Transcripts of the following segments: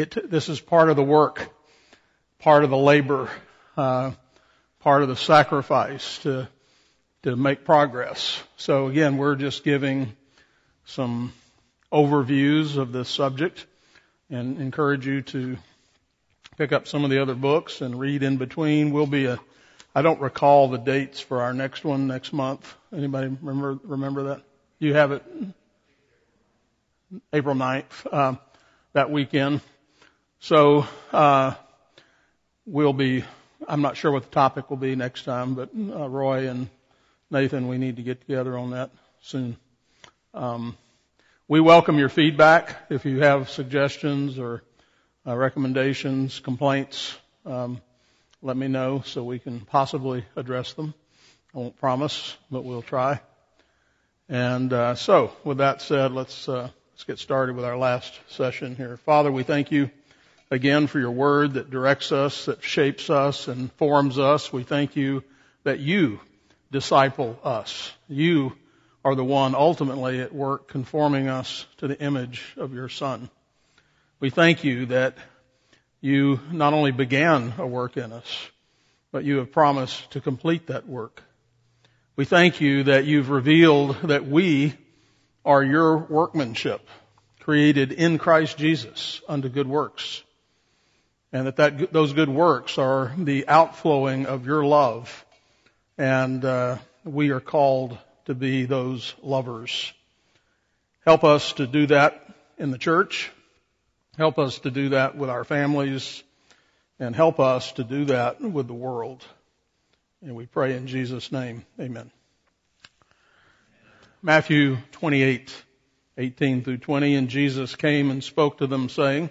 it, this is part of the work, part of the labor, uh, part of the sacrifice to to make progress. So again, we're just giving some overviews of this subject and encourage you to pick up some of the other books and read in between. We'll be a I don't recall the dates for our next one next month. Anybody remember remember that? You have it April 9th, uh, that weekend. So, uh, we'll be, I'm not sure what the topic will be next time, but uh, Roy and Nathan, we need to get together on that soon. Um, we welcome your feedback. If you have suggestions or uh, recommendations, complaints, um, let me know so we can possibly address them. I won't promise, but we'll try. And uh, so, with that said, let's uh, let's get started with our last session here. Father, we thank you again for your word that directs us, that shapes us, and forms us. We thank you that you disciple us. You are the one ultimately at work conforming us to the image of your Son. We thank you that you not only began a work in us, but you have promised to complete that work. We thank you that you've revealed that we are your workmanship, created in Christ Jesus unto good works. And that, that those good works are the outflowing of your love. And uh, we are called to be those lovers. Help us to do that in the church. Help us to do that with our families. And help us to do that with the world. And we pray in Jesus' name. Amen. Matthew 28, 18 through 20. And Jesus came and spoke to them saying,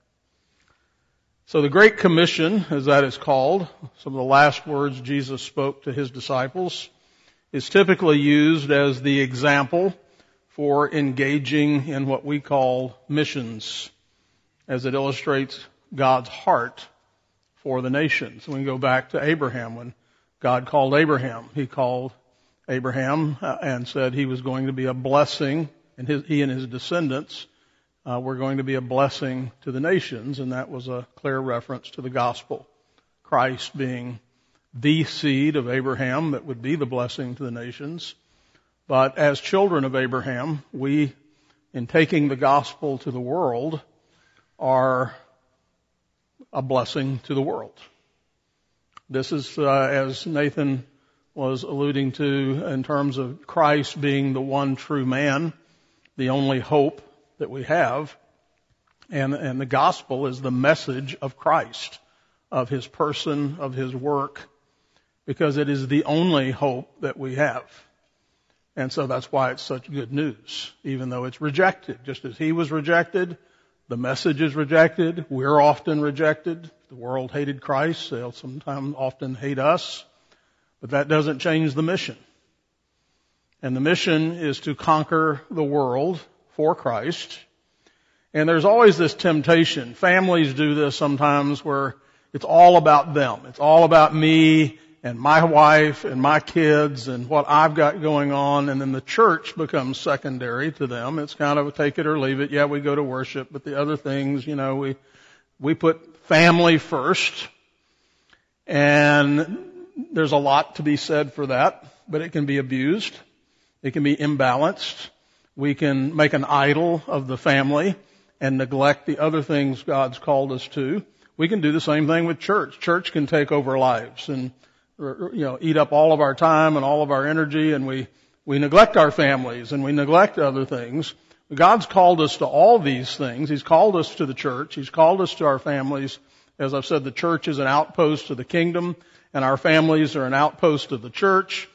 So the Great Commission, as that is called, some of the last words Jesus spoke to his disciples, is typically used as the example for engaging in what we call missions, as it illustrates God's heart for the nations. We can go back to Abraham when God called Abraham. He called Abraham uh, and said he was going to be a blessing, and his, he and his descendants uh, were going to be a blessing to the nations, and that was a clear reference to the gospel. Christ being the seed of Abraham that would be the blessing to the nations. But as children of Abraham, we, in taking the gospel to the world, are a blessing to the world. This is, uh, as Nathan was alluding to in terms of Christ being the one true man, the only hope that we have. And, and the gospel is the message of Christ, of his person, of his work, because it is the only hope that we have. And so that's why it's such good news, even though it's rejected. Just as he was rejected, the message is rejected. We're often rejected. The world hated Christ. They'll sometimes often hate us. But that doesn't change the mission. And the mission is to conquer the world for Christ. And there's always this temptation. Families do this sometimes where it's all about them. It's all about me and my wife and my kids and what I've got going on and then the church becomes secondary to them. It's kind of a take it or leave it. Yeah, we go to worship, but the other things, you know, we, we put family first and there's a lot to be said for that, but it can be abused. It can be imbalanced. We can make an idol of the family and neglect the other things God's called us to. We can do the same thing with church. Church can take over lives and you know, eat up all of our time and all of our energy and we, we neglect our families and we neglect other things. God's called us to all these things. He's called us to the church. He's called us to our families. As I've said, the church is an outpost of the kingdom and our families are an outpost of the church.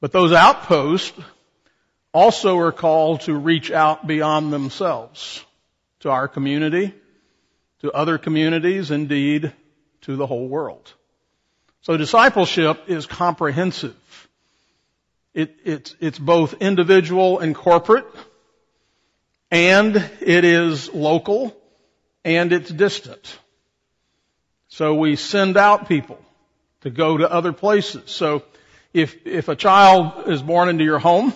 But those outposts also are called to reach out beyond themselves to our community, to other communities, indeed, to the whole world. So discipleship is comprehensive. It, it's, it's both individual and corporate, and it is local, and it's distant. So we send out people to go to other places. So if, if a child is born into your home,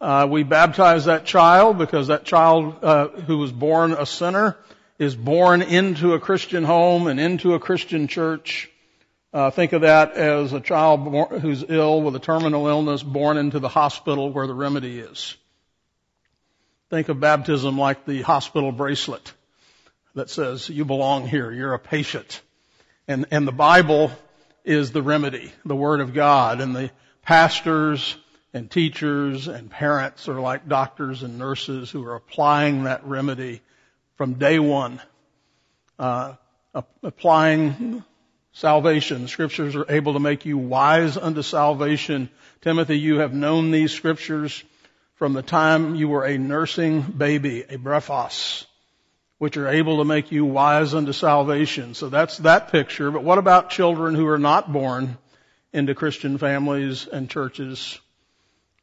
uh, we baptize that child because that child uh, who was born a sinner is born into a Christian home and into a Christian church. Uh, think of that as a child born, who's ill with a terminal illness born into the hospital where the remedy is. Think of baptism like the hospital bracelet that says you belong here. You're a patient. And, and the Bible is the remedy, the Word of God. And the pastors and teachers and parents are like doctors and nurses who are applying that remedy from day one. Uh, applying salvation. Scriptures are able to make you wise unto salvation. Timothy, you have known these scriptures from the time you were a nursing baby, a brephos, which are able to make you wise unto salvation. So that's that picture. But what about children who are not born into Christian families and churches?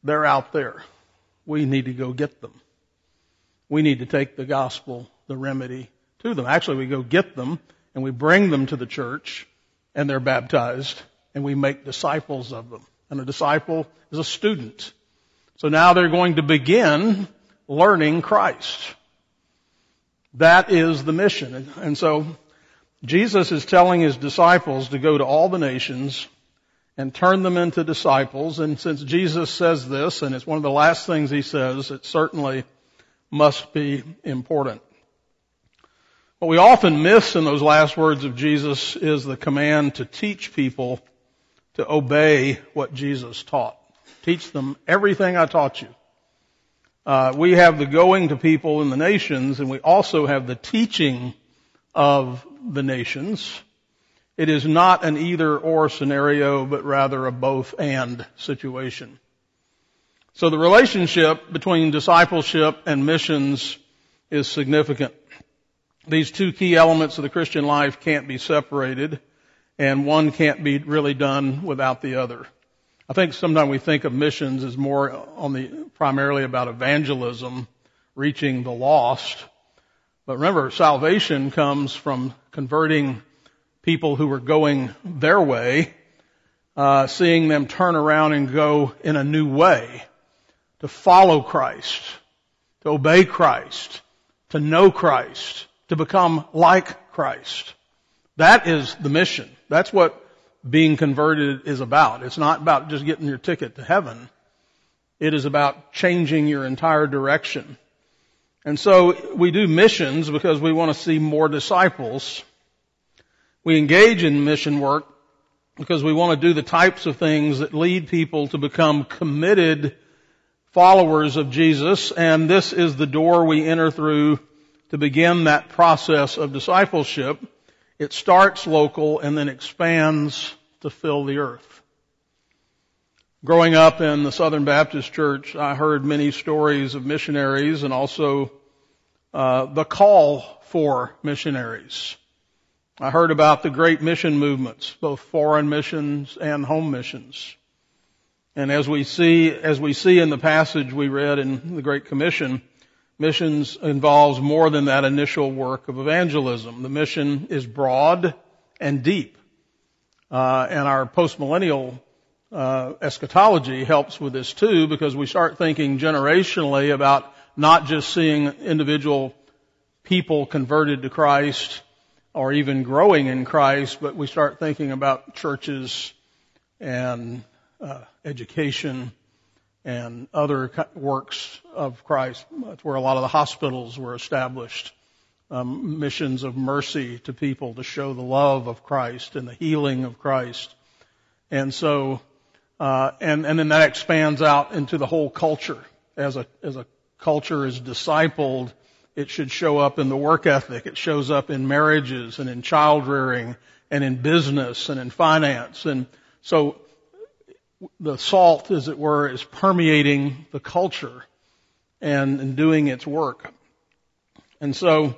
They're out there. We need to go get them. We need to take the gospel, the remedy to them. Actually, we go get them and we bring them to the church and they're baptized and we make disciples of them. And a disciple is a student. So now they're going to begin learning Christ. That is the mission. And so Jesus is telling his disciples to go to all the nations and turn them into disciples. And since Jesus says this, and it's one of the last things he says, it certainly must be important. What we often miss in those last words of Jesus is the command to teach people to obey what Jesus taught. Teach them everything I taught you. Uh, we have the going to people in the nations, and we also have the teaching of the nations. It is not an either or scenario, but rather a both and situation. So the relationship between discipleship and missions is significant. These two key elements of the Christian life can't be separated, and one can't be really done without the other. I think sometimes we think of missions as more on the, primarily about evangelism, reaching the lost. But remember, salvation comes from converting people who were going their way, uh, seeing them turn around and go in a new way, to follow Christ, to obey Christ, to know Christ, to become like Christ. That is the mission. That's what being converted is about. It's not about just getting your ticket to heaven. It is about changing your entire direction. And so we do missions because we want to see more disciples. We engage in mission work because we want to do the types of things that lead people to become committed followers of Jesus. And this is the door we enter through to begin that process of discipleship. It starts local and then expands to fill the earth. Growing up in the Southern Baptist Church, I heard many stories of missionaries and also uh, the call for missionaries. I heard about the great mission movements, both foreign missions and home missions. And as we see, as we see in the passage we read in the Great Commission, Missions involves more than that initial work of evangelism. The mission is broad and deep. Uh, and our postmillennial uh, eschatology helps with this too because we start thinking generationally about not just seeing individual people converted to Christ or even growing in Christ, but we start thinking about churches and uh, education and other works of Christ. That's where a lot of the hospitals were established. Um, missions of mercy to people to show the love of Christ and the healing of Christ. And so, uh, and, and then that expands out into the whole culture. As a, as a culture is discipled, it should show up in the work ethic. It shows up in marriages and in child rearing and in business and in finance. And so the salt, as it were, is permeating the culture and, and doing its work. And so,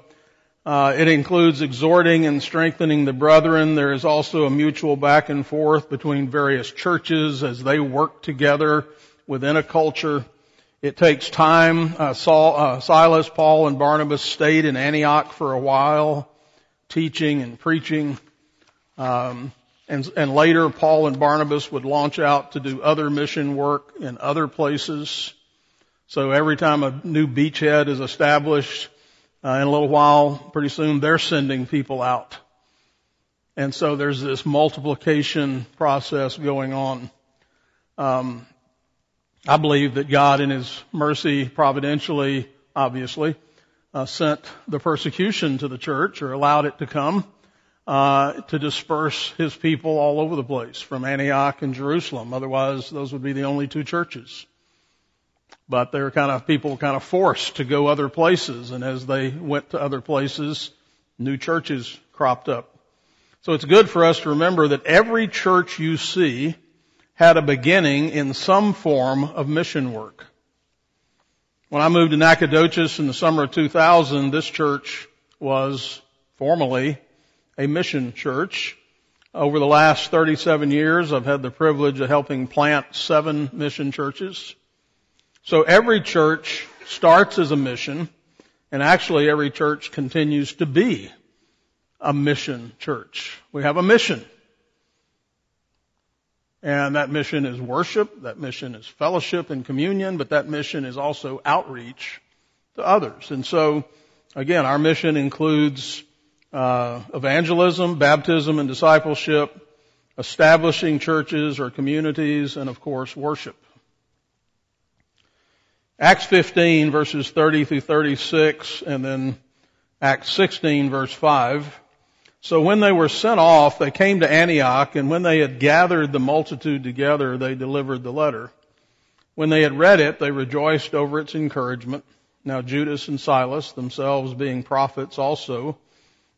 Uh, it includes exhorting and strengthening the brethren. There is also a mutual back and forth between various churches as they work together within a culture. It takes time. Uh, Saul, uh, Silas, Paul, and Barnabas stayed in Antioch for a while, teaching and preaching. Um, and, and later, Paul and Barnabas would launch out to do other mission work in other places. So every time a new beachhead is established, uh, in a little while, pretty soon, they're sending people out. And so there's this multiplication process going on. Um, I believe that God, in His mercy, providentially, obviously, uh, sent the persecution to the church or allowed it to come uh, to disperse His people all over the place, from Antioch and Jerusalem. Otherwise, those would be the only two churches. But they were kind of people kind of forced to go other places, and as they went to other places, new churches cropped up. So it's good for us to remember that every church you see had a beginning in some form of mission work. When I moved to Nacogdoches in the summer of 2000, this church was formally a mission church. Over the last 37 years, I've had the privilege of helping plant seven mission churches. So every church starts as a mission, and actually every church continues to be a mission church. We have a mission. And that mission is worship, that mission is fellowship and communion, but that mission is also outreach to others. And so, again, our mission includes uh, evangelism, baptism and discipleship, establishing churches or communities, and of course, worship. Acts 15 verses 30 through 36 and then Acts 16 verse 5. So when they were sent off, they came to Antioch and when they had gathered the multitude together, they delivered the letter. When they had read it, they rejoiced over its encouragement. Now Judas and Silas, themselves being prophets also,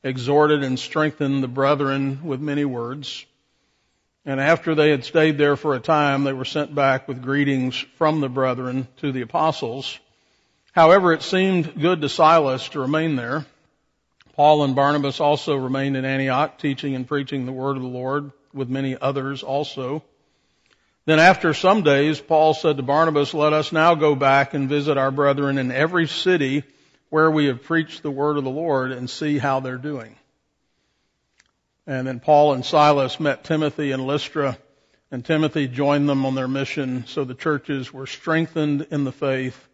exhorted and strengthened the brethren with many words. And after they had stayed there for a time, they were sent back with greetings from the brethren to the apostles. However, it seemed good to Silas to remain there. Paul and Barnabas also remained in Antioch, teaching and preaching the word of the Lord with many others also. Then after some days, Paul said to Barnabas, let us now go back and visit our brethren in every city where we have preached the word of the Lord and see how they're doing. And then Paul and Silas met Timothy in Lystra, and Timothy joined them on their mission, so the churches were strengthened in the faith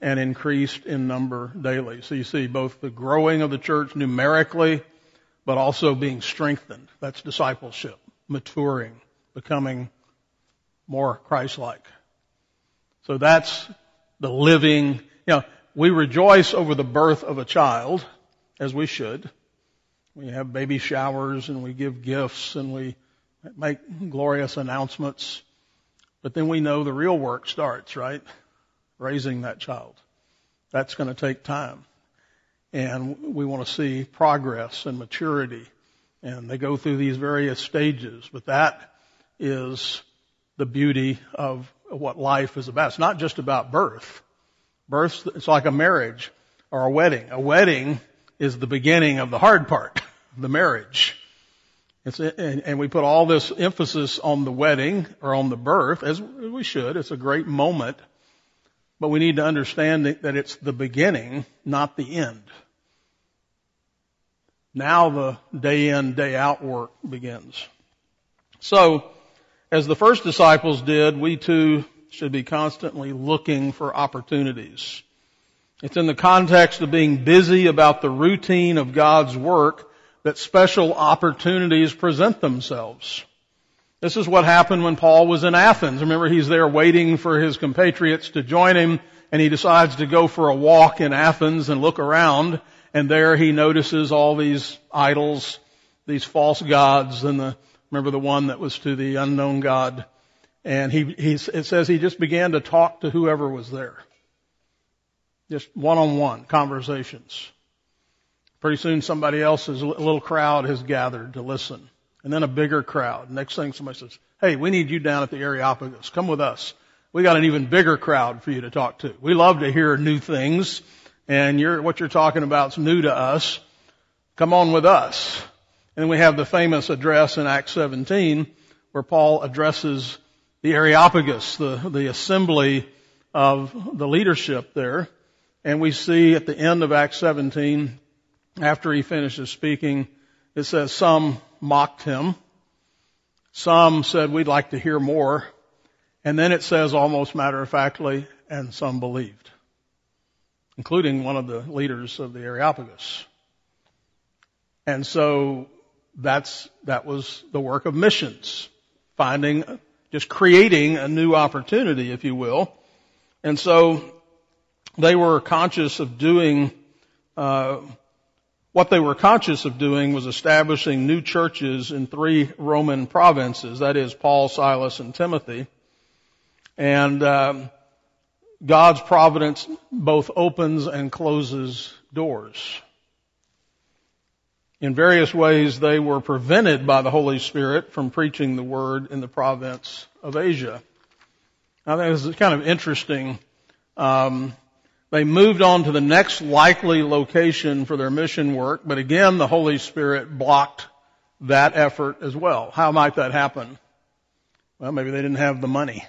and increased in number daily. So you see both the growing of the church numerically, but also being strengthened. That's discipleship, maturing, becoming more Christ-like. So that's the living, you know, we rejoice over the birth of a child, as we should. We have baby showers and we give gifts and we make glorious announcements. But then we know the real work starts, right? Raising that child. That's going to take time. And we want to see progress and maturity. And they go through these various stages. But that is the beauty of what life is about. It's not just about birth. Birth, it's like a marriage or a wedding. A wedding is the beginning of the hard part, the marriage. And, and we put all this emphasis on the wedding or on the birth, as we should. It's a great moment. But we need to understand that it's the beginning, not the end. Now the day in, day out work begins. So, as the first disciples did, we too should be constantly looking for opportunities. It's in the context of being busy about the routine of God's work that special opportunities present themselves. This is what happened when Paul was in Athens. Remember, he's there waiting for his compatriots to join him, and he decides to go for a walk in Athens and look around, and there he notices all these idols, these false gods, and the, remember the one that was to the unknown God. And he, he, it says he just began to talk to whoever was there. Just one-on-one conversations. Pretty soon somebody else's little crowd has gathered to listen. And then a bigger crowd. Next thing somebody says, hey, we need you down at the Areopagus. Come with us. We got an even bigger crowd for you to talk to. We love to hear new things and you're, what you're talking about is new to us. come on with us. And we have the famous address in Acts 17 where Paul addresses the Areopagus, the, the assembly of the leadership there. And we see at the end of Acts 17, after he finishes speaking, it says some mocked him. Some said we'd like to hear more. And then it says almost matter of factly, and some believed, including one of the leaders of the Areopagus. And so that's, that was the work of missions. Finding, just creating a new opportunity, if you will. And so they were conscious of doing, uh, what they were conscious of doing was establishing new churches in three Roman provinces, that is Paul, Silas, and Timothy. And um, God's providence both opens and closes doors. In various ways, they were prevented by the Holy Spirit from preaching the word in the province of Asia. I think this is kind of interesting. Um, they moved on to the next likely location for their mission work, but again, the Holy Spirit blocked that effort as well. How might that happen? Well, maybe they didn't have the money.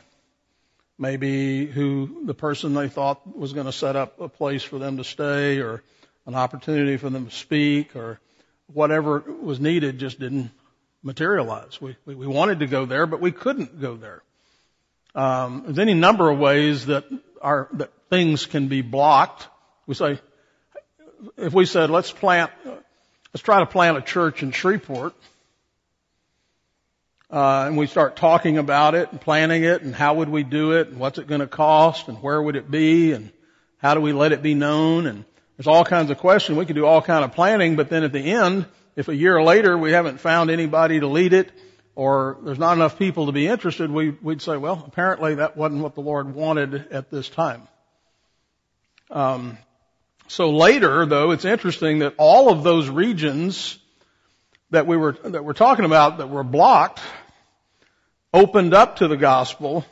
Maybe who the person they thought was going to set up a place for them to stay or an opportunity for them to speak or whatever was needed just didn't materialize. We, we, wanted to go there, but we couldn't go there. Um, there's any number of ways that our, that things can be blocked. We say, if we said, let's plant, let's try to plant a church in Shreveport, uh, and we start talking about it and planning it and how would we do it and what's it going to cost and where would it be and how do we let it be known and there's all kinds of questions. We could do all kind of planning, but then at the end, if a year later we haven't found anybody to lead it, or there's not enough people to be interested, we, would say, well, apparently that wasn't what the Lord wanted at this time. Um, so later, though, it's interesting that all of those regions that we were that we're talking about that were blocked opened up to the gospel,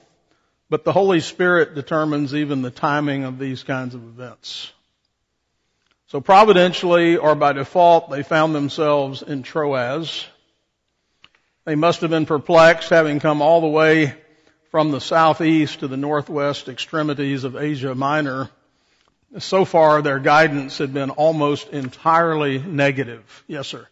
but the Holy Spirit determines even the timing of these kinds of events. So providentially or by default, they found themselves in Troas. They must have been perplexed having come all the way from the southeast to the northwest extremities of Asia Minor. So far, their guidance had been almost entirely negative. Yes, sir.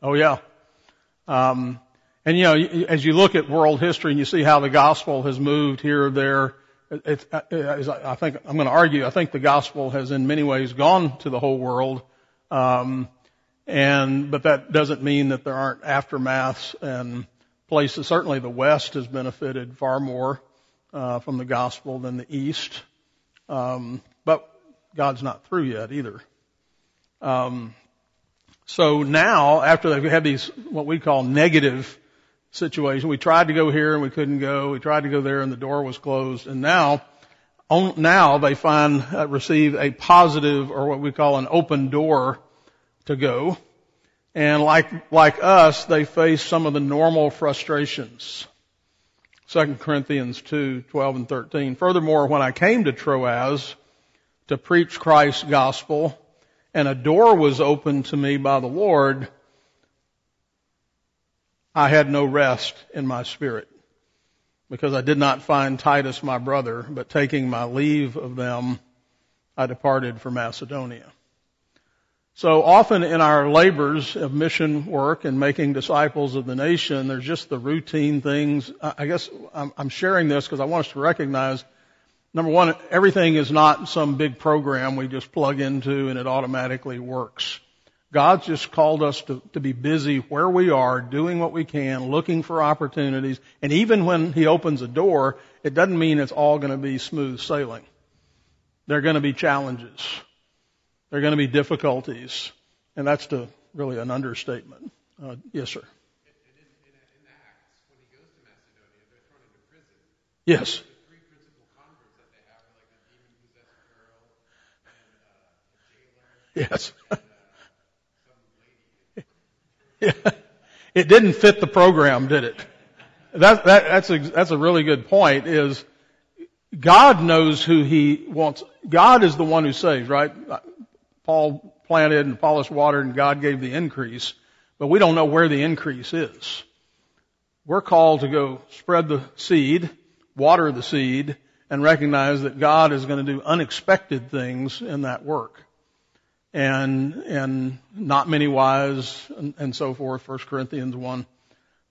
Oh yeah. Um, and you know, as you look at world history and you see how the gospel has moved here or there, it's, I think I'm going to argue. I think the gospel has, in many ways, gone to the whole world. Um, and but that doesn't mean that there aren't aftermaths and places. Certainly, the West has benefited far more uh, from the gospel than the East. Um, but God's not through yet either. Um, so now, after they've had these what we call negative situation. We tried to go here and we couldn't go. We tried to go there and the door was closed. And now, on, now they find, uh, receive a positive or what we call an open door to go. And like, like us, they face some of the normal frustrations. 2 Corinthians 2, 12 and 13. Furthermore, when I came to Troas to preach Christ's gospel, and a door was opened to me by the Lord, I had no rest in my spirit because I did not find Titus my brother, but taking my leave of them, I departed for Macedonia. So often in our labors of mission work and making disciples of the nation, there's just the routine things. I guess I'm sharing this because I want us to recognize, number one, everything is not some big program we just plug into and it automatically works. God's just called us to, to be busy where we are, doing what we can, looking for opportunities. And even when He opens a door, it doesn't mean it's all going to be smooth sailing. There are going to be challenges. There are going to be difficulties. And that's to really an understatement. Uh, yes, sir. Yes. Yes. it didn't fit the program, did it? That, that, that's a, that's a really good point is God knows who he wants. God is the one who saves, right? Paul planted and Apollos watered and God gave the increase, but we don't know where the increase is. We're called to go spread the seed, water the seed, and recognize that God is going to do unexpected things in that work. And, and not many wise and, and so forth, First Corinthians 1.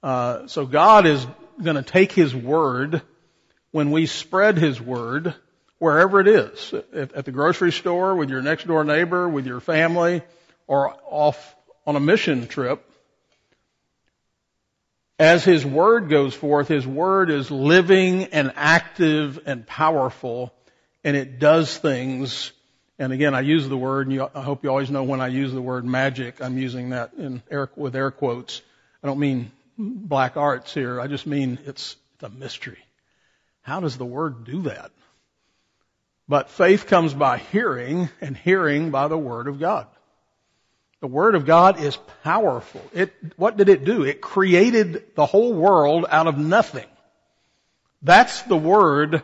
Uh, so God is going to take His word when we spread His word wherever it is, at, at the grocery store, with your next door neighbor, with your family, or off on a mission trip, as His Word goes forth, His Word is living and active and powerful, and it does things. And again, I use the word, and you, I hope you always know when I use the word magic, I'm using that in air, with air quotes. I don't mean black arts here. I just mean it's, it's a mystery. How does the Word do that? But faith comes by hearing, and hearing by the Word of God. The Word of God is powerful. It, what did it do? It created the whole world out of nothing. That's the Word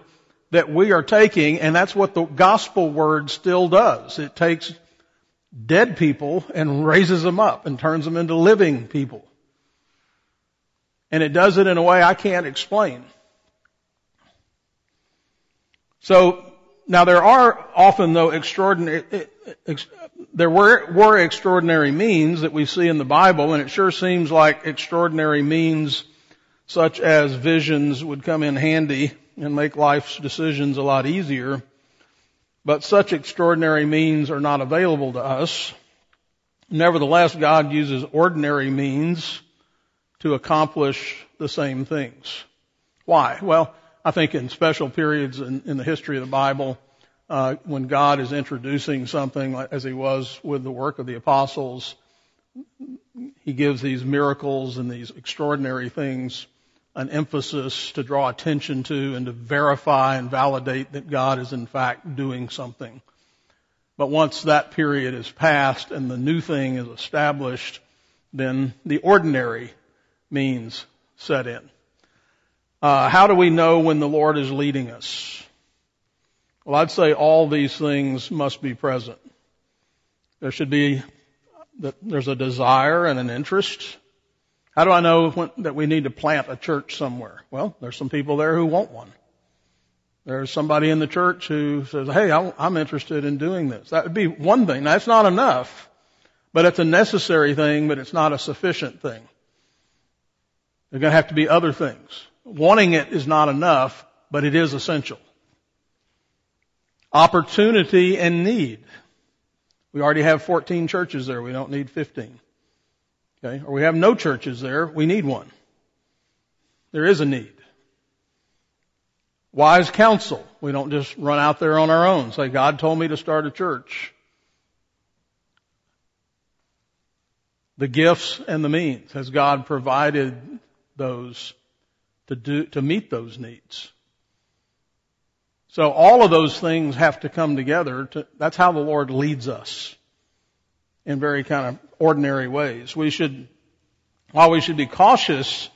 that we are taking, and that's what the gospel word still does. It takes dead people and raises them up and turns them into living people. And it does it in a way I can't explain. So, now there are often though extraordinary, there were, were extraordinary means that we see in the Bible, and it sure seems like extraordinary means such as visions would come in handy and make life's decisions a lot easier. But such extraordinary means are not available to us. Nevertheless, God uses ordinary means to accomplish the same things. Why? Well, I think in special periods in, in the history of the Bible, uh, when God is introducing something as he was with the work of the apostles, he gives these miracles and these extraordinary things an emphasis to draw attention to and to verify and validate that God is in fact doing something. But once that period is passed and the new thing is established, then the ordinary means set in. Uh, how do we know when the Lord is leading us? Well, I'd say all these things must be present. There should be, that there's a desire and an interest. How do I know when, that we need to plant a church somewhere? Well, there's some people there who want one. There's somebody in the church who says, hey, I'm interested in doing this. That would be one thing. That's not enough, but it's a necessary thing, but it's not a sufficient thing. There are going to have to be other things. Wanting it is not enough, but it is essential opportunity and need. We already have 14 churches there. We don't need 15. Okay? Or we have no churches there. We need one. There is a need. Wise counsel. We don't just run out there on our own. Say, God told me to start a church. The gifts and the means. Has God provided those to do, to meet those needs? So all of those things have to come together. To, that's how the Lord leads us in very kind of ordinary ways. We should, while we should be cautious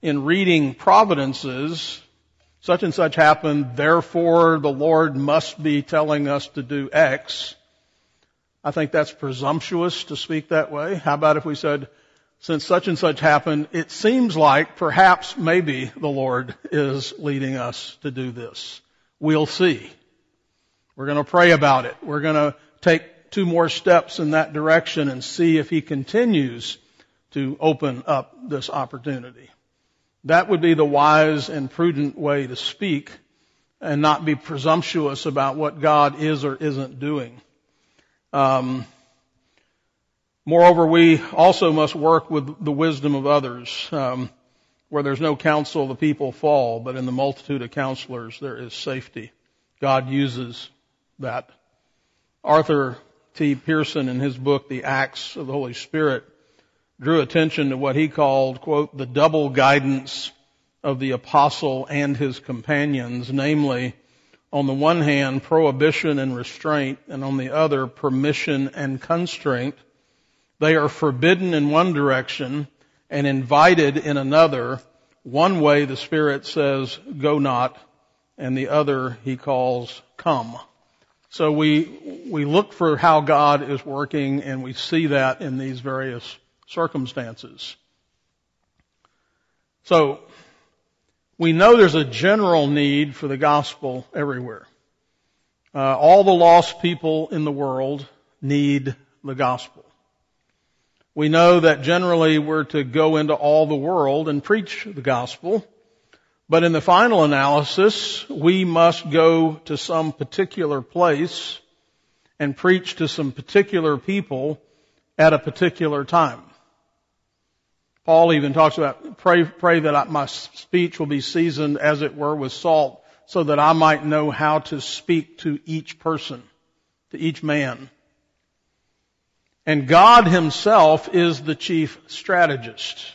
in reading providences, such and such happened, therefore the Lord must be telling us to do X. I think that's presumptuous to speak that way. How about if we said, since such and such happened, it seems like perhaps maybe the Lord is leading us to do this. We'll see. We're going to pray about it. We're going to take two more steps in that direction and see if he continues to open up this opportunity. That would be the wise and prudent way to speak and not be presumptuous about what God is or isn't doing. Um, moreover, we also must work with the wisdom of others. Um, where there's no counsel, the people fall, but in the multitude of counselors, there is safety. God uses that. Arthur T. Pierson in his book, The Acts of the Holy Spirit, drew attention to what he called, quote, the double guidance of the apostle and his companions, namely, on the one hand, prohibition and restraint, and on the other, permission and constraint. They are forbidden in one direction and invited in another. One way the Spirit says, go not, and the other he calls, come. So we, we look for how God is working and we see that in these various circumstances. So, we know there's a general need for the gospel everywhere. Uh, all the lost people in the world need the gospel. We know that generally we're to go into all the world and preach the gospel, but in the final analysis, we must go to some particular place and preach to some particular people at a particular time. Paul even talks about pray, pray that my speech will be seasoned as it were with salt so that I might know how to speak to each person, to each man. And God himself is the chief strategist.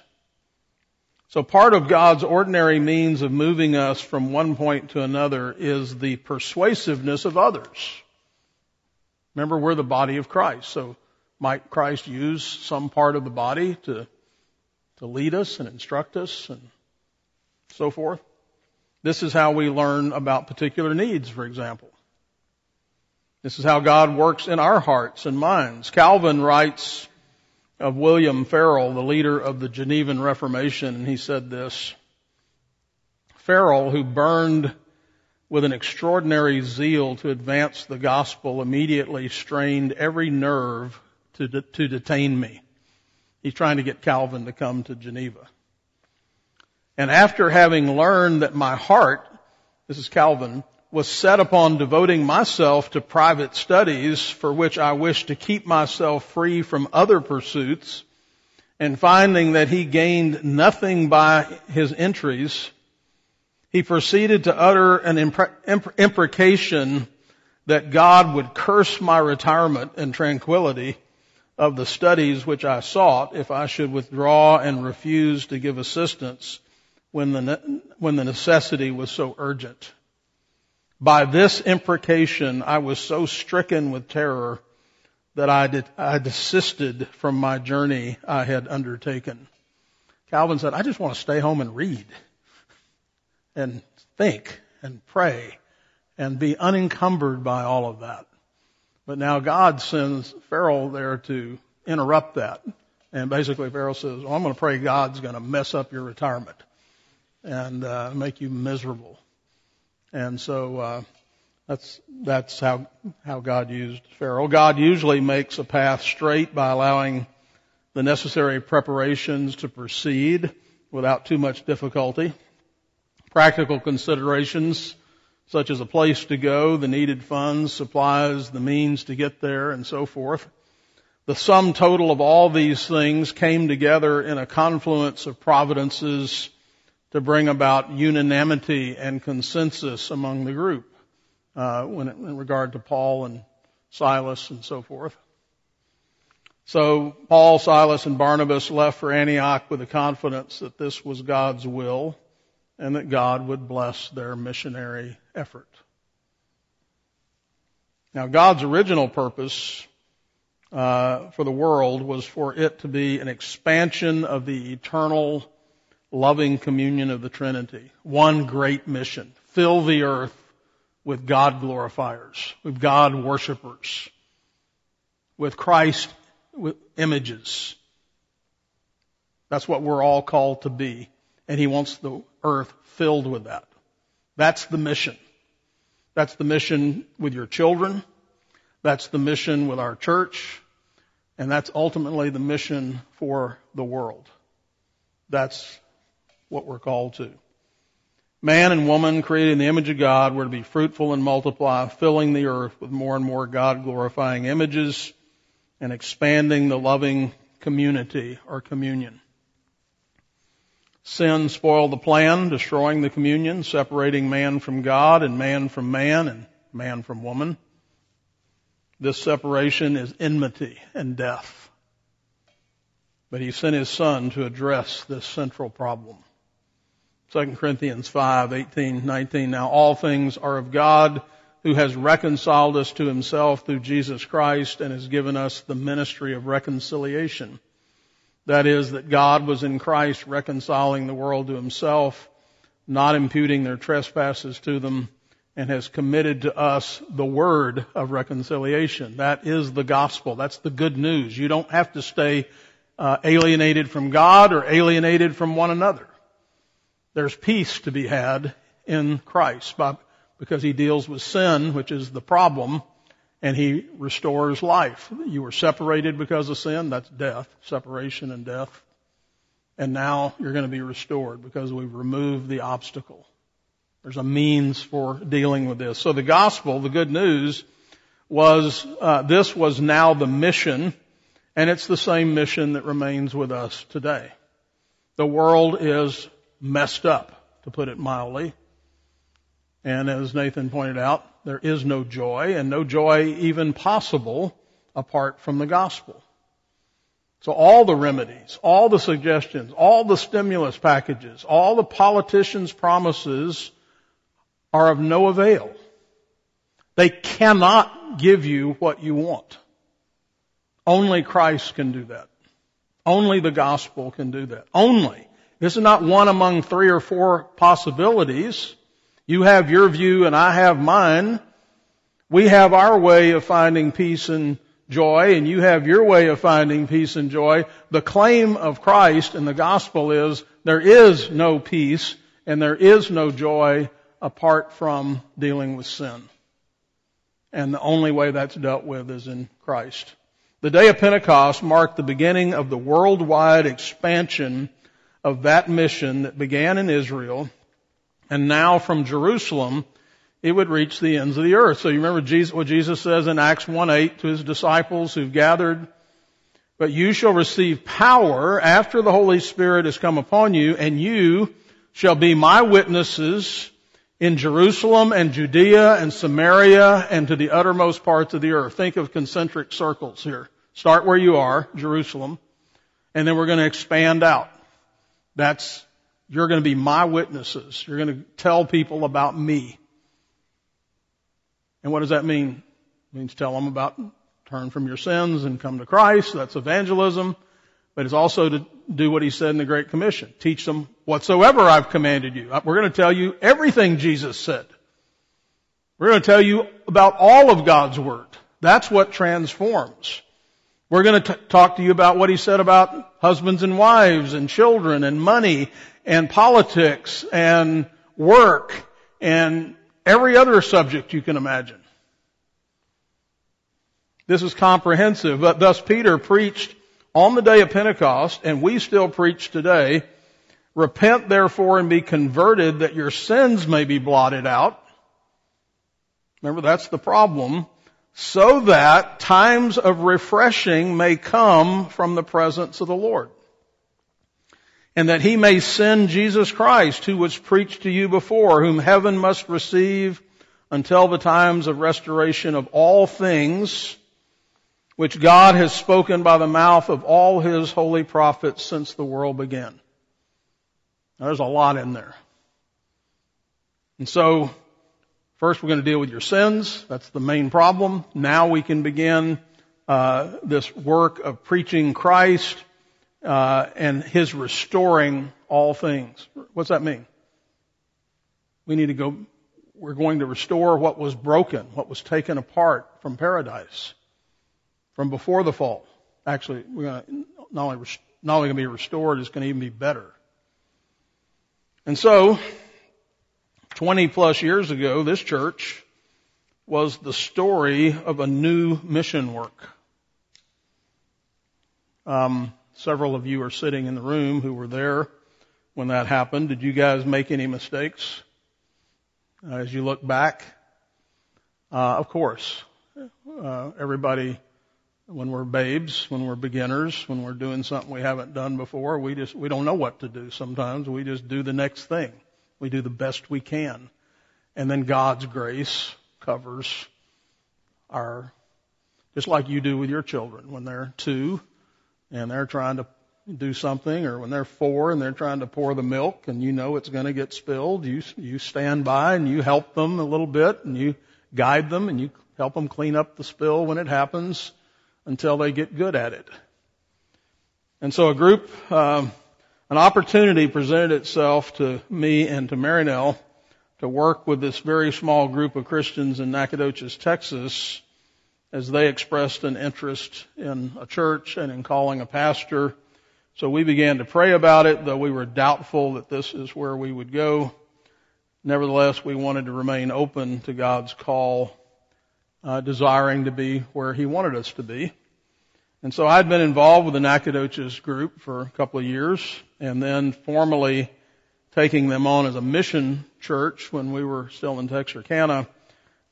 So part of God's ordinary means of moving us from one point to another is the persuasiveness of others. Remember, we're the body of Christ. So might Christ use some part of the body to, to lead us and instruct us and so forth? This is how we learn about particular needs, for example. This is how God works in our hearts and minds. Calvin writes of William Farel, the leader of the Genevan Reformation, and he said this. Farel, who burned with an extraordinary zeal to advance the gospel, immediately strained every nerve to, de- to detain me. He's trying to get Calvin to come to Geneva. And after having learned that my heart, this is Calvin, was set upon devoting myself to private studies for which I wished to keep myself free from other pursuits, and finding that he gained nothing by his entries, he proceeded to utter an imprecation that God would curse my retirement and tranquility of the studies which I sought if I should withdraw and refuse to give assistance when the, when the necessity was so urgent. By this imprecation, I was so stricken with terror that I, did, I desisted from my journey I had undertaken. Calvin said, I just want to stay home and read and think and pray and be unencumbered by all of that. But now God sends Farel there to interrupt that. And basically Farel says, well, I'm going to pray God's going to mess up your retirement and uh, make you miserable. And so uh, that's that's how how God used Farel. God usually makes a path straight by allowing the necessary preparations to proceed without too much difficulty. Practical considerations such as a place to go, the needed funds, supplies, the means to get there, and so forth. The sum total of all these things came together in a confluence of providences to bring about unanimity and consensus among the group uh, when it, in regard to Paul and Silas and so forth. So Paul, Silas, and Barnabas left for Antioch with the confidence that this was God's will and that God would bless their missionary effort. Now, God's original purpose uh, for the world was for it to be an expansion of the eternal loving communion of the Trinity. One great mission. Fill the earth with God glorifiers, with God worshipers, with Christ with images. That's what we're all called to be. And He wants the earth filled with that. That's the mission. That's the mission with your children. That's the mission with our church. And that's ultimately the mission for the world. That's what we're called to. Man and woman created in the image of God were to be fruitful and multiply, filling the earth with more and more God glorifying images and expanding the loving community or communion. Sin spoiled the plan, destroying the communion, separating man from God and man from man and man from woman. This separation is enmity and death. But he sent his son to address this central problem. 2 Corinthians 5, 18, 19. Now all things are of God who has reconciled us to himself through Jesus Christ and has given us the ministry of reconciliation. That is, that God was in Christ reconciling the world to himself, not imputing their trespasses to them, and has committed to us the word of reconciliation. That is the gospel. That's the good news. You don't have to stay uh, alienated from God or alienated from one another. There's peace to be had in Christ by, because he deals with sin, which is the problem, and he restores life. You were separated because of sin. That's death, separation and death. And now you're going to be restored because we've removed the obstacle. There's a means for dealing with this. So the gospel, the good news, was uh, this was now the mission, and it's the same mission that remains with us today. The world is messed up, to put it mildly. And as Nathan pointed out, there is no joy and no joy even possible apart from the gospel. So all the remedies, all the suggestions, all the stimulus packages, all the politicians' promises are of no avail. They cannot give you what you want. Only Christ can do that. Only the gospel can do that. Only. This is not one among three or four possibilities. You have your view and I have mine. We have our way of finding peace and joy and you have your way of finding peace and joy. The claim of Christ and the gospel is there is no peace and there is no joy apart from dealing with sin. And the only way that's dealt with is in Christ. The day of Pentecost marked the beginning of the worldwide expansion of that mission that began in Israel and now from Jerusalem, it would reach the ends of the earth. So you remember Jesus, what Jesus says in Acts 1-8 to his disciples who've gathered, but you shall receive power after the Holy Spirit has come upon you, and you shall be my witnesses in Jerusalem and Judea and Samaria and to the uttermost parts of the earth. Think of concentric circles here. Start where you are, Jerusalem, and then we're going to expand out. That's you're going to be my witnesses. You're going to tell people about me. And what does that mean? It means tell them about turn from your sins and come to Christ. That's evangelism. But it's also to do what he said in the Great Commission. Teach them whatsoever I've commanded you. We're going to tell you everything Jesus said. We're going to tell you about all of God's Word. That's what transforms. We're going to talk to you about what he said about husbands and wives and children and money and politics and work and every other subject you can imagine. This is comprehensive, but thus Peter preached on the day of Pentecost, and we still preach today, repent therefore and be converted that your sins may be blotted out. Remember, that's the problem. So that times of refreshing may come from the presence of the Lord and that he may send Jesus Christ, who was preached to you before, whom heaven must receive until the times of restoration of all things, which God has spoken by the mouth of all his holy prophets since the world began. Now, there's a lot in there. And so, first we're going to deal with your sins. That's the main problem. Now we can begin uh, this work of preaching Christ uh, and His restoring all things. What's that mean? We need to go. We're going to restore what was broken, what was taken apart from paradise, from before the fall. Actually, we're going to not only not only going to be restored, it's going to even be better. And so, 20 plus years ago, this church was the story of a new mission work. Um, Several of you are sitting in the room who were there when that happened. Did you guys make any mistakes uh, as you look back? Uh, of course, uh, everybody, when we're babes, when we're beginners, when we're doing something we haven't done before, we just we don't know what to do. Sometimes we just do the next thing. We do the best we can, and then God's grace covers our, just like you do with your children when they're two and they're trying to do something or when they're four and they're trying to pour the milk and you know it's going to get spilled, you, you stand by and you help them a little bit and you guide them and you help them clean up the spill when it happens until they get good at it. And so a group, um, an opportunity presented itself to me and to Marinell to work with this very small group of Christians in Nacogdoches, Texas, as they expressed an interest in a church and in calling a pastor. So we began to pray about it, though we were doubtful that this is where we would go. Nevertheless, we wanted to remain open to God's call, uh, desiring to be where He wanted us to be. And so I'd been involved with the Nacogdoches group for a couple of years, and then formally taking them on as a mission church when we were still in Texarkana.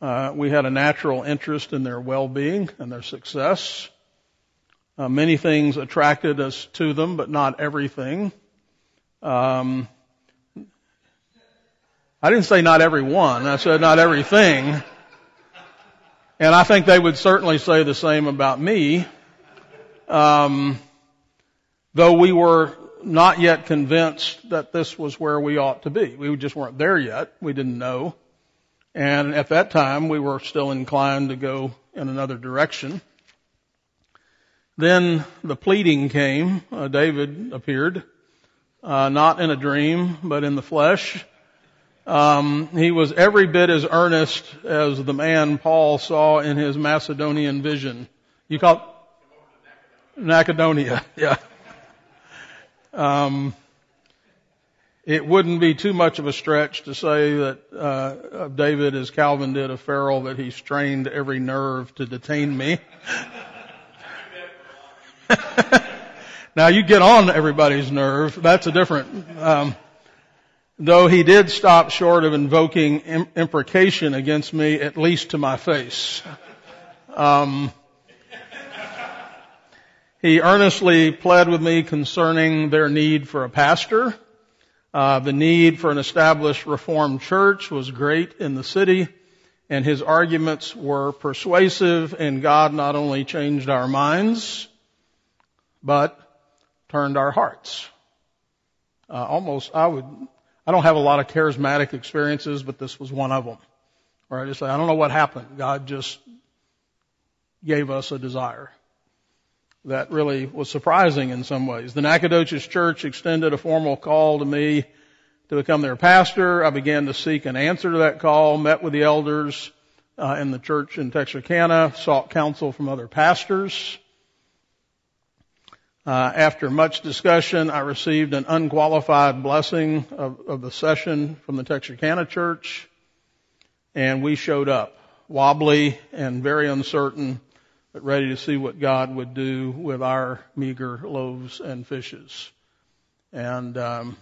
Uh, we had a natural interest in their well-being and their success. Uh, many things attracted us to them, but not everything. Um, I didn't say not every one. I said not everything. And I think they would certainly say the same about me. Um, though we were not yet convinced that this was where we ought to be. We just weren't there yet. We didn't know. And at that time, we were still inclined to go in another direction. Then the pleading came. Uh, David appeared, uh, not in a dream, but in the flesh. Um, he was every bit as earnest as the man Paul saw in his Macedonian vision. You call Macedonia, yeah. Um, it wouldn't be too much of a stretch to say that uh, David, as Calvin did of Farel, that he strained every nerve to detain me. now you get on everybody's nerve. That's a different. Um, though he did stop short of invoking imprecation against me, at least to my face. Um, he earnestly pled with me concerning their need for a pastor. Uh, the need for an established Reformed church was great in the city, and his arguments were persuasive, and God not only changed our minds, but turned our hearts. Uh, almost, I would, I don't have a lot of charismatic experiences, but this was one of them. Where I just say, I don't know what happened. God just gave us a desire that really was surprising in some ways. The Nacogdoches Church extended a formal call to me to become their pastor. I began to seek an answer to that call, met with the elders uh, in the church in Texarkana, sought counsel from other pastors. Uh, after much discussion, I received an unqualified blessing of, of the session from the Texarkana church, and we showed up, wobbly and very uncertain, but ready to see what God would do with our meager loaves and fishes. And um,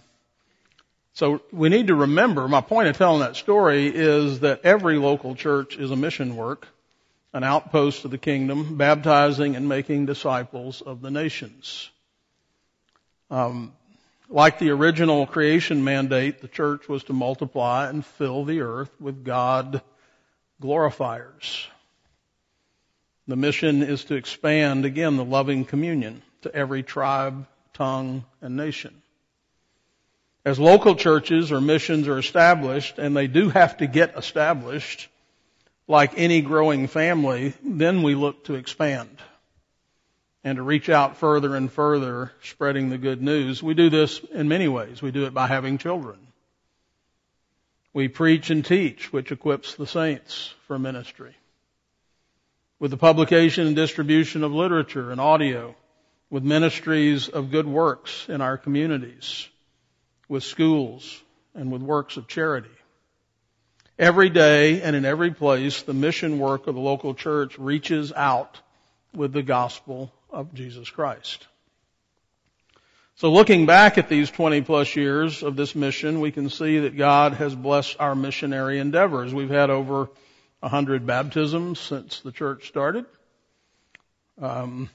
so we need to remember. My point of telling that story is that every local church is a mission work an outpost of the kingdom, baptizing and making disciples of the nations. Um, like the original creation mandate, the church was to multiply and fill the earth with God glorifiers. The mission is to expand again the loving communion to every tribe, tongue, and nation. As local churches or missions are established, and they do have to get established, like any growing family, then we look to expand and to reach out further and further spreading the good news. We do this in many ways. We do it by having children. We preach and teach, which equips the saints for ministry. With the publication and distribution of literature and audio, with ministries of good works in our communities, with schools, and with works of charity. Every day and in every place, the mission work of the local church reaches out with the gospel of Jesus Christ. So looking back at these 20 plus years of this mission, we can see that God has blessed our missionary endeavors. We've had over 100 baptisms since the church started. Um,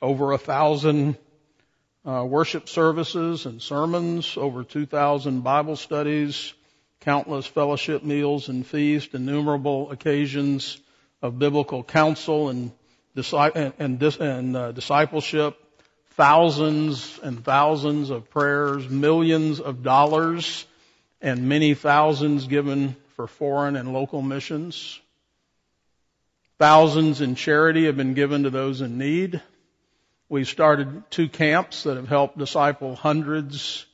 over a thousand uh, worship services and sermons, over 2,000 Bible studies, countless fellowship meals and feasts, innumerable occasions of biblical counsel and, and, and uh, discipleship, thousands and thousands of prayers, millions of dollars, and many thousands given for foreign and local missions. Thousands in charity have been given to those in need. We've started two camps that have helped disciple hundreds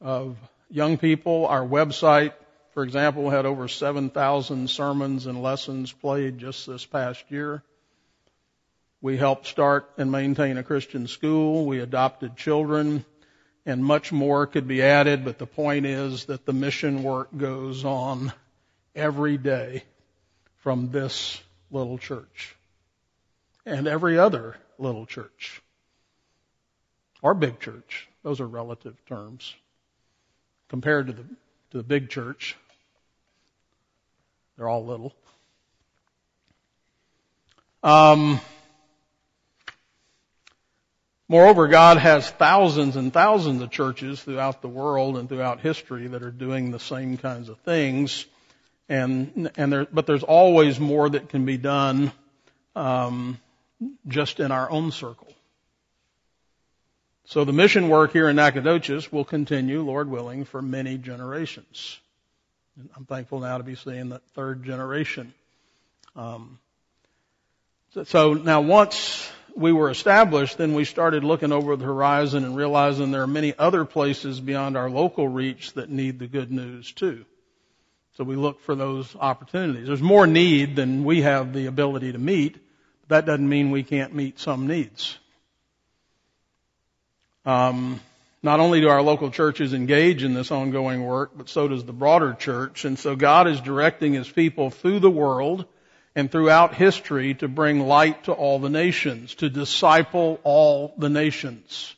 of young people. Our website, for example, had over 7,000 sermons and lessons played just this past year. We helped start and maintain a Christian school. We adopted children and much more could be added, but the point is that the mission work goes on every day from this little church and every other little church or big church. Those are relative terms compared to the, to the big church. They're all little. Um, Moreover, God has thousands and thousands of churches throughout the world and throughout history that are doing the same kinds of things. And, and there, but there's always more that can be done, um, just in our own circle. So the mission work here in Nacogdoches will continue, Lord willing, for many generations. And I'm thankful now to be seeing that third generation. Um, so, so now once we were established, then we started looking over the horizon and realizing there are many other places beyond our local reach that need the good news too. So we look for those opportunities. There's more need than we have the ability to meet. That doesn't mean we can't meet some needs. Um, not only do our local churches engage in this ongoing work, but so does the broader church. And so God is directing His people through the world and throughout history to bring light to all the nations, to disciple all the nations.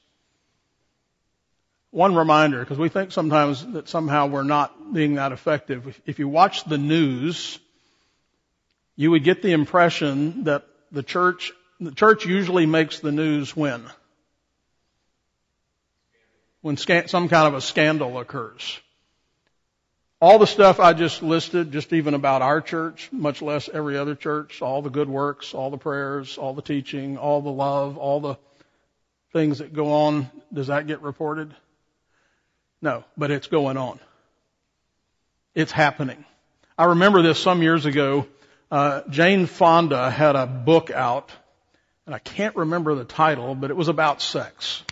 One reminder, because we think sometimes that somehow we're not being that effective. If you watch the news, you would get the impression that the church, the church usually makes the news when? When some kind of a scandal occurs. All the stuff I just listed, just even about our church, much less every other church, all the good works, all the prayers, all the teaching, all the love, all the things that go on, does that get reported? No, but it's going on. It's happening. I remember this some years ago. Uh, Jane Fonda had a book out, and I can't remember the title, but it was about sex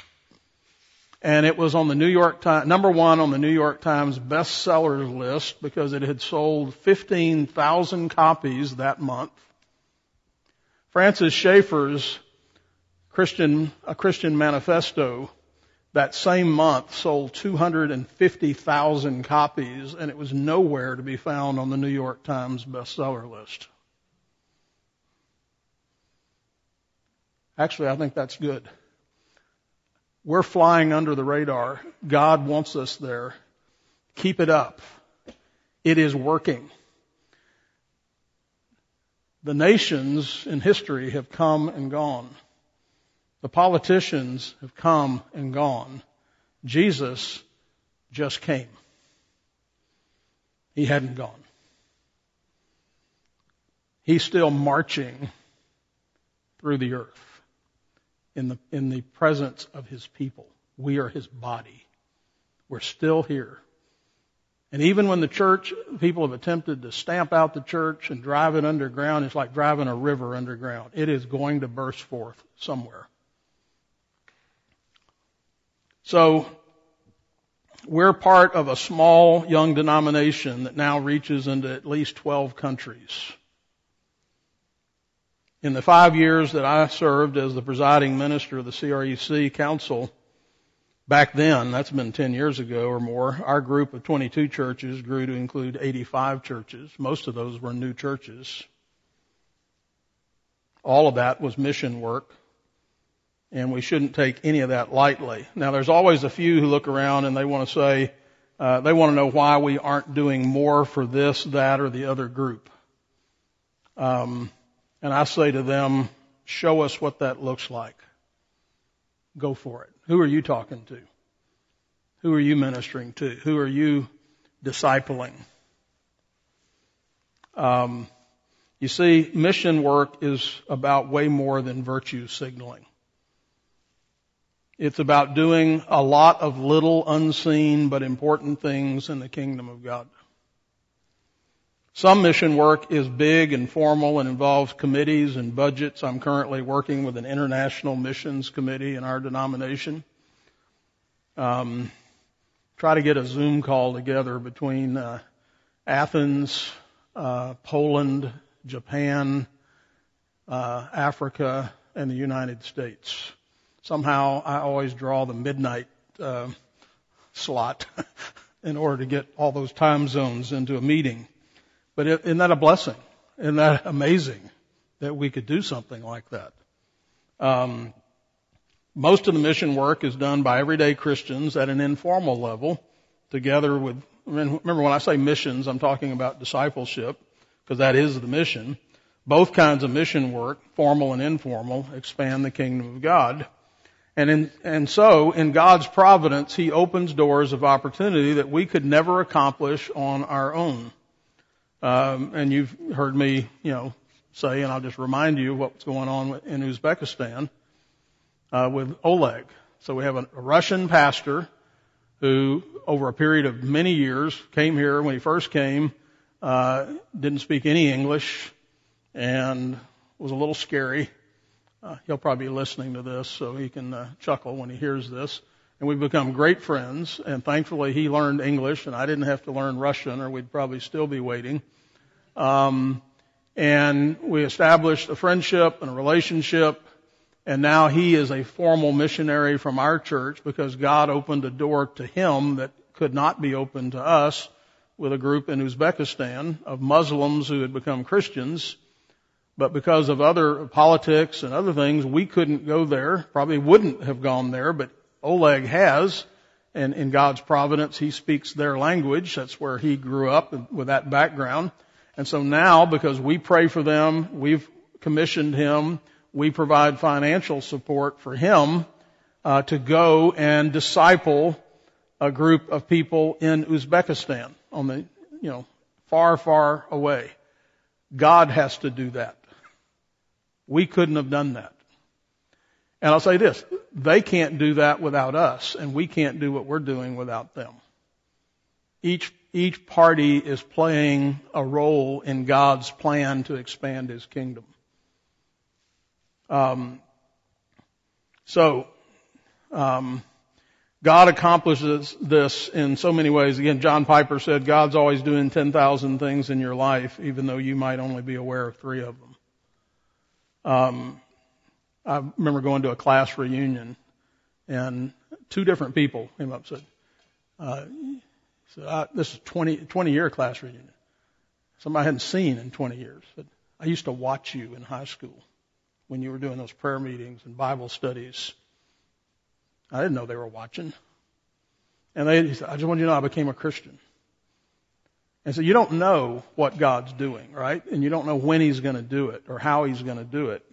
and it was on the New York Times, number one on the New York Times bestsellers list because it had sold 15,000 copies that month. Francis Schaeffer's Christian, a Christian manifesto that same month sold 250,000 copies and it was nowhere to be found on the New York Times bestseller list. Actually, I think that's good. We're flying under the radar. God wants us there. Keep it up. It is working. The nations in history have come and gone. The politicians have come and gone. Jesus just came. He hadn't gone. He's still marching through the earth in the, in the presence of his people. We are his body. We're still here. And even when the church, people have attempted to stamp out the church and drive it underground, it's like driving a river underground. It is going to burst forth somewhere. So, we're part of a small young denomination that now reaches into at least 12 countries. In the five years that I served as the presiding minister of the CREC Council, back then, that's been 10 years ago or more, our group of 22 churches grew to include 85 churches. Most of those were new churches. All of that was mission work, and we shouldn't take any of that lightly. Now, there's always a few who look around and they want to say, uh, they want to know why we aren't doing more for this, that, or the other group. Um, and I say to them, show us what that looks like. Go for it. Who are you talking to? Who are you ministering to? Who are you discipling? Um, you see, mission work is about way more than virtue signaling. It's about doing a lot of little unseen but important things in the kingdom of God. Some mission work is big and formal and involves committees and budgets. I'm currently working with an international missions committee in our denomination. Um, try to get a Zoom call together between uh, Athens, uh, Poland, Japan, uh, Africa, and the United States. Somehow, I always draw the midnight uh, slot in order to get all those time zones into a meeting. But isn't that a blessing? Isn't that amazing that we could do something like that? Um, most of the mission work is done by everyday Christians at an informal level, together with. Remember, when I say missions, I'm talking about discipleship, because that is the mission. Both kinds of mission work, formal and informal, expand the kingdom of God. And, in, and so, in God's providence, He opens doors of opportunity that we could never accomplish on our own. Um, and you've heard me, you know, say, and I'll just remind you what's going on in Uzbekistan uh, with Oleg. So we have a, a Russian pastor who, over a period of many years, came here when he first came, uh, didn't speak any English, and was a little scary. Uh, he'll probably be listening to this, so he can uh, chuckle when he hears this. And we've become great friends, and thankfully he learned English, and I didn't have to learn Russian, or we'd probably still be waiting. Um, and we established a friendship and a relationship, and now he is a formal missionary from our church because God opened a door to him that could not be opened to us with a group in Uzbekistan of Muslims who had become Christians but because of other politics and other things, we couldn't go there. Probably wouldn't have gone there, but Oleg has. And in God's providence, he speaks their language. That's where he grew up with that background. And so now, because we pray for them, we've commissioned him, we provide financial support for him uh, to go and disciple a group of people in Uzbekistan on the, you know, far, far away. God has to do that. We couldn't have done that. And I'll say this, they can't do that without us, and we can't do what we're doing without them. Each, each party is playing a role in God's plan to expand His kingdom. Um, so, um, God accomplishes this in so many ways. Again, John Piper said, God's always doing 10,000 things in your life, even though you might only be aware of three of them. Um, I remember going to a class reunion, and two different people came up and said, uh, so I, "This is 20, 20 year class reunion. Somebody I hadn't seen in 20 years. But I used to watch you in high school when you were doing those prayer meetings and Bible studies. I didn't know they were watching. And they said, I just want you to know I became a Christian. And so you don't know what God's doing, right? And you don't know when He's going to do it or how He's going to do it.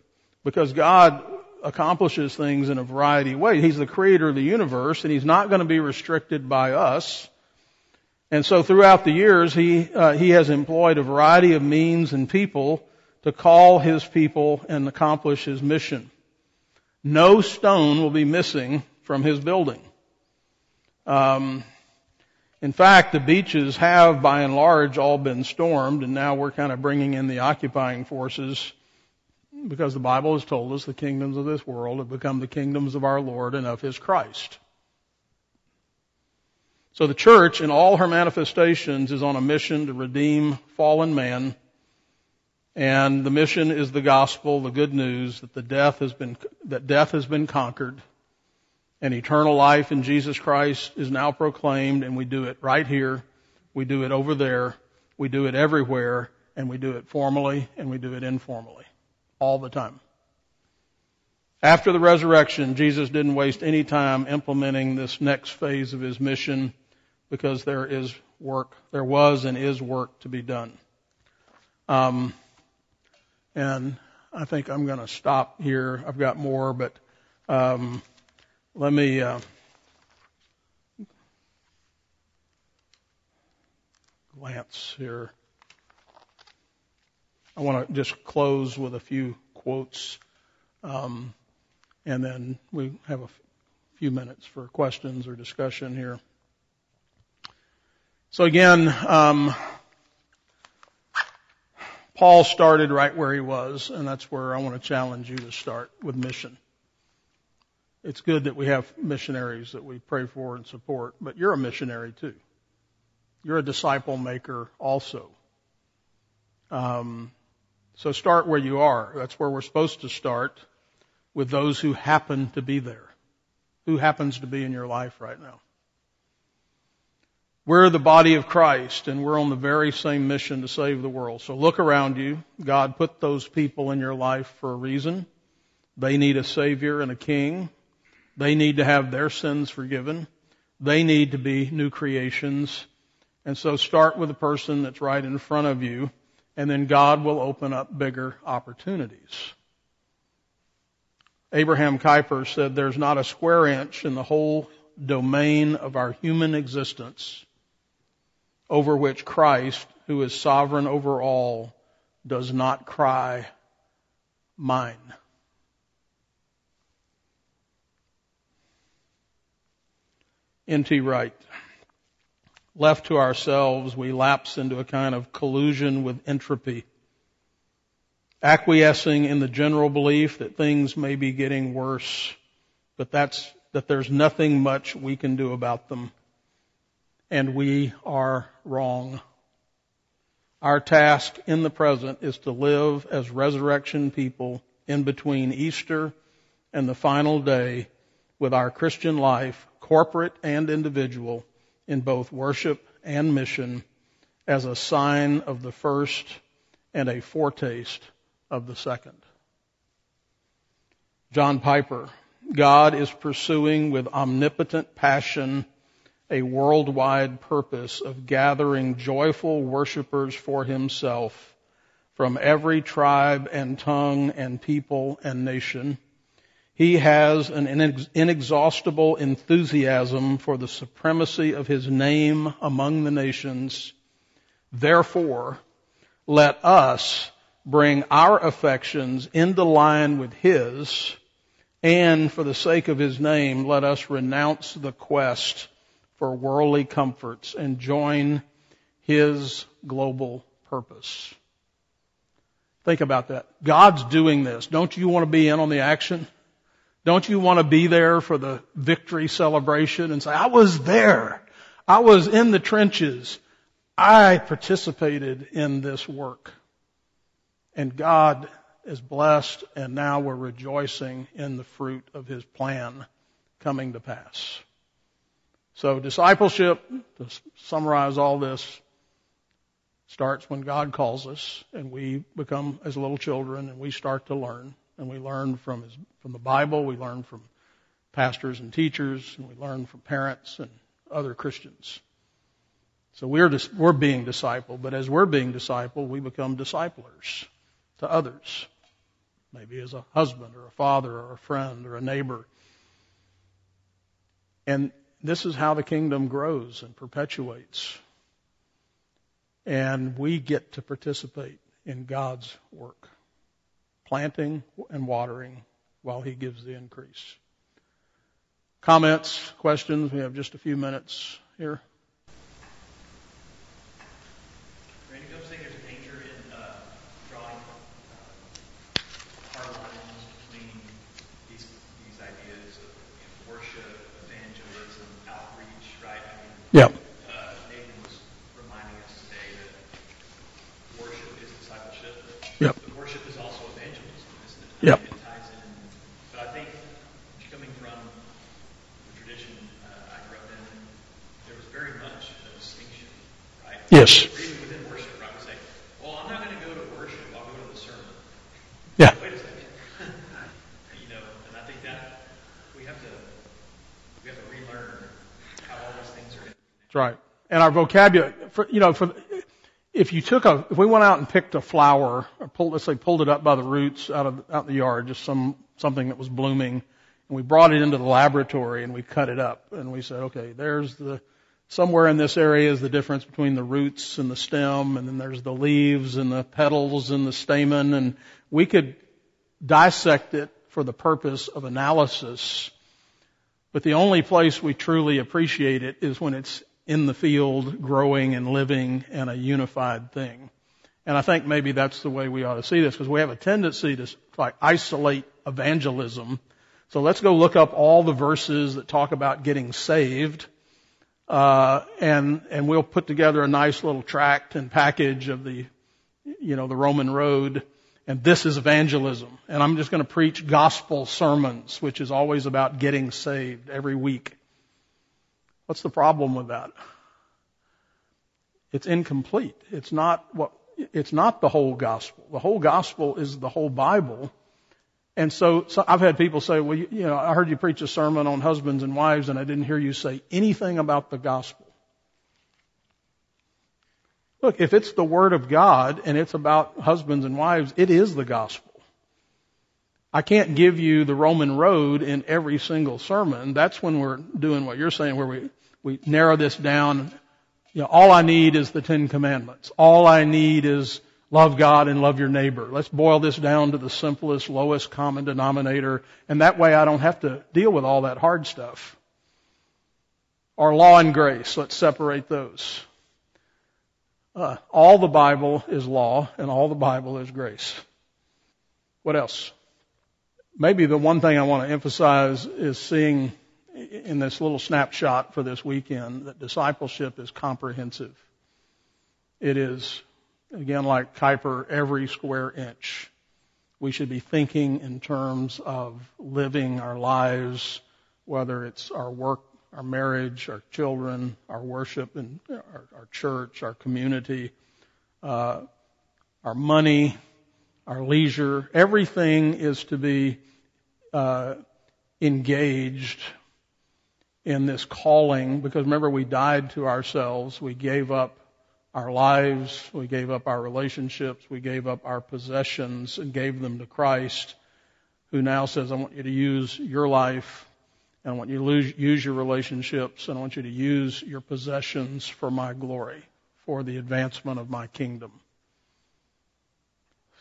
Because God accomplishes things in a variety of ways. He's the creator of the universe and He's not going to be restricted by us. And so throughout the years, He, uh, He has employed a variety of means and people to call His people and accomplish His mission. No stone will be missing from His building. Um, in fact, the beaches have by and large all been stormed and now we're kind of bringing in the occupying forces because the Bible has told us the kingdoms of this world have become the kingdoms of our Lord and of His Christ. So the church in all her manifestations is on a mission to redeem fallen man and the mission is the gospel, the good news that the death has been, that death has been conquered and eternal life in Jesus Christ is now proclaimed and we do it right here. We do it over there. We do it everywhere and we do it formally and we do it informally. All the time. After the resurrection, Jesus didn't waste any time implementing this next phase of his mission because there is work, there was and is work to be done. Um, and I think I'm going to stop here. I've got more, but um, let me uh, glance here. I want to just close with a few quotes, um, and then we have a f- few minutes for questions or discussion here. So again, um, Paul started right where he was, and that's where I want to challenge you to start with mission. It's good that we have missionaries that we pray for and support, but you're a missionary too. You're a disciple maker also. Um, so start where you are. That's where we're supposed to start with those who happen to be there. Who happens to be in your life right now? We're the body of Christ and we're on the very same mission to save the world. So look around you. God put those people in your life for a reason. They need a savior and a king. They need to have their sins forgiven. They need to be new creations. And so start with the person that's right in front of you and then God will open up bigger opportunities. Abraham Kuyper said there's not a square inch in the whole domain of our human existence over which Christ, who is sovereign over all, does not cry, mine. N.T. Wright. Left to ourselves, we lapse into a kind of collusion with entropy, acquiescing in the general belief that things may be getting worse, but that's, that there's nothing much we can do about them. And we are wrong. Our task in the present is to live as resurrection people in between Easter and the final day with our Christian life, corporate and individual, in both worship and mission as a sign of the first and a foretaste of the second. John Piper, God is pursuing with omnipotent passion a worldwide purpose of gathering joyful worshipers for himself from every tribe and tongue and people and nation he has an inexhaustible enthusiasm for the supremacy of his name among the nations. Therefore, let us bring our affections into line with his, and for the sake of his name, let us renounce the quest for worldly comforts and join his global purpose. Think about that. God's doing this. Don't you want to be in on the action? Don't you want to be there for the victory celebration and say, I was there. I was in the trenches. I participated in this work. And God is blessed and now we're rejoicing in the fruit of His plan coming to pass. So discipleship, to summarize all this, starts when God calls us and we become as little children and we start to learn and we learn from his, from the Bible, we learn from pastors and teachers, and we learn from parents and other Christians. So we're we're being discipled, but as we're being discipled, we become disciplers to others. Maybe as a husband or a father or a friend or a neighbor. And this is how the kingdom grows and perpetuates. And we get to participate in God's work planting and watering while he gives the increase. Comments, questions? We have just a few minutes here. Randy, don't think there's a danger in uh, drawing uh, hard lines between these these ideas of you know, worship, evangelism, outreach, right? I mean, yeah. Uh, Nathan was reminding us today that worship is discipleship. Yep. But worship is also Yep. It ties in. But I think coming from the tradition uh, I grew up in, there was very much a distinction, right? Yes. Even within worship, right? We say, well, I'm not going to go to worship, I'll go to the sermon. Yeah. Wait a second. you know, and I think that we have to we have to relearn how all these things are. That's right. And our vocabulary, for, you know, for if you took a, if we went out and picked a flower, or pulled, let's say pulled it up by the roots out of out in the yard, just some something that was blooming, and we brought it into the laboratory and we cut it up, and we said, okay, there's the somewhere in this area is the difference between the roots and the stem, and then there's the leaves and the petals and the stamen, and we could dissect it for the purpose of analysis. But the only place we truly appreciate it is when it's in the field growing and living and a unified thing. And I think maybe that's the way we ought to see this because we have a tendency to like isolate evangelism. So let's go look up all the verses that talk about getting saved. Uh, and and we'll put together a nice little tract and package of the, you know, the Roman road, and this is evangelism. And I'm just going to preach gospel sermons, which is always about getting saved every week. What's the problem with that? It's incomplete. It's not what, it's not the whole gospel. The whole gospel is the whole Bible. And so, so I've had people say, well, you, you know, I heard you preach a sermon on husbands and wives and I didn't hear you say anything about the gospel. Look, if it's the Word of God and it's about husbands and wives, it is the gospel. I can't give you the Roman road in every single sermon. That's when we're doing what you're saying, where we, we narrow this down. You know, all I need is the Ten Commandments. All I need is love God and love your neighbor. Let's boil this down to the simplest, lowest common denominator, and that way I don't have to deal with all that hard stuff. Our law and grace, let's separate those. Uh, all the Bible is law, and all the Bible is grace. What else? Maybe the one thing I want to emphasize is seeing in this little snapshot for this weekend that discipleship is comprehensive. It is, again, like Kuyper, every square inch. We should be thinking in terms of living our lives, whether it's our work our marriage, our children, our worship, and our, our church, our community, uh, our money, our leisure. Everything is to be uh, engaged in this calling because remember we died to ourselves. We gave up our lives. We gave up our relationships. We gave up our possessions and gave them to Christ who now says, I want you to use your life and I want you to use your relationships, and I want you to use your possessions for my glory, for the advancement of my kingdom.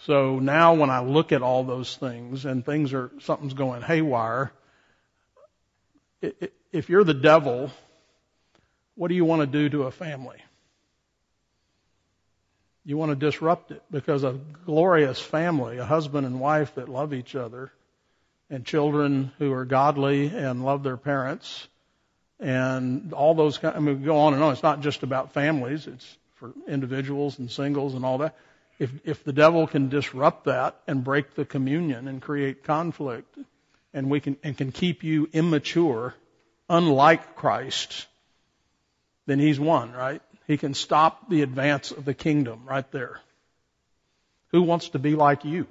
So now when I look at all those things and things are, something's going haywire, if you're the devil, what do you want to do to a family? You want to disrupt it because a glorious family, a husband and wife that love each other, and children who are godly and love their parents and all those kind, I mean, go on and on. It's not just about families. It's for individuals and singles and all that. If, if the devil can disrupt that and break the communion and create conflict and we can, and can keep you immature, unlike Christ, then he's won, right? He can stop the advance of the kingdom right there. Who wants to be like you?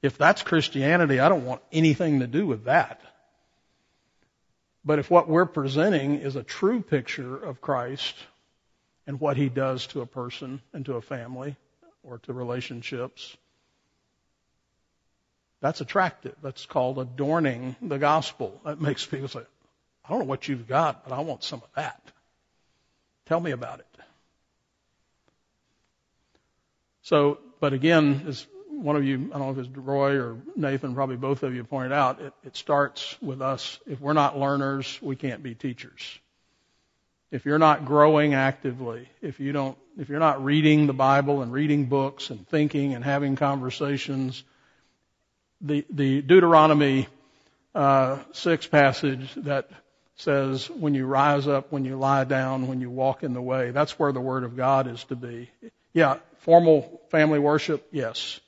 If that's Christianity, I don't want anything to do with that. But if what we're presenting is a true picture of Christ and what he does to a person and to a family or to relationships, that's attractive. That's called adorning the gospel. That makes people say, I don't know what you've got, but I want some of that. Tell me about it. So, but again, as one of you, I don't know if it's Roy or Nathan, probably both of you pointed out, it, it starts with us. If we're not learners, we can't be teachers. If you're not growing actively, if you don't, if you're not reading the Bible and reading books and thinking and having conversations, the the Deuteronomy uh, six passage that says, "When you rise up, when you lie down, when you walk in the way," that's where the Word of God is to be. Yeah, formal family worship, yes.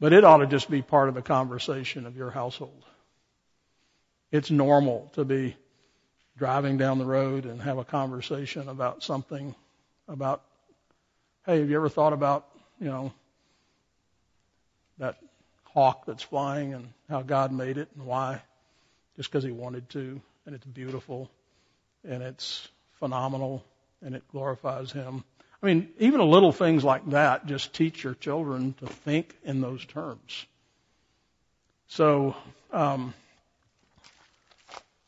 But it ought to just be part of the conversation of your household. It's normal to be driving down the road and have a conversation about something about, hey, have you ever thought about, you know, that hawk that's flying and how God made it and why? Just because he wanted to, and it's beautiful, and it's phenomenal, and it glorifies him. I mean, even little things like that just teach your children to think in those terms. So, um,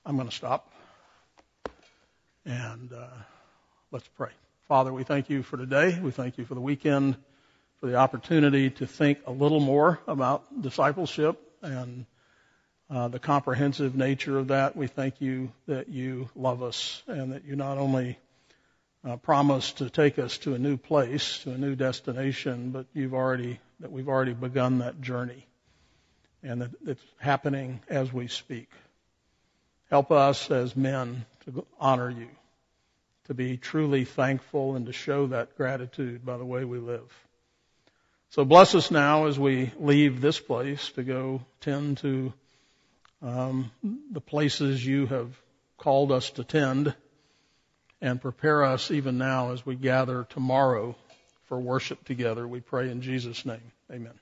I'm going to stop and uh, let's pray. Father, we thank you for today. We thank you for the weekend, for the opportunity to think a little more about discipleship and uh, the comprehensive nature of that. We thank you that you love us and that you not only uh, promised to take us to a new place, to a new destination, but you've already, that we've already begun that journey and that it's happening as we speak. Help us as men to honor you, to be truly thankful and to show that gratitude by the way we live. So bless us now as we leave this place to go tend to um, the places you have called us to tend and prepare us even now as we gather tomorrow for worship together. We pray in Jesus' name. Amen.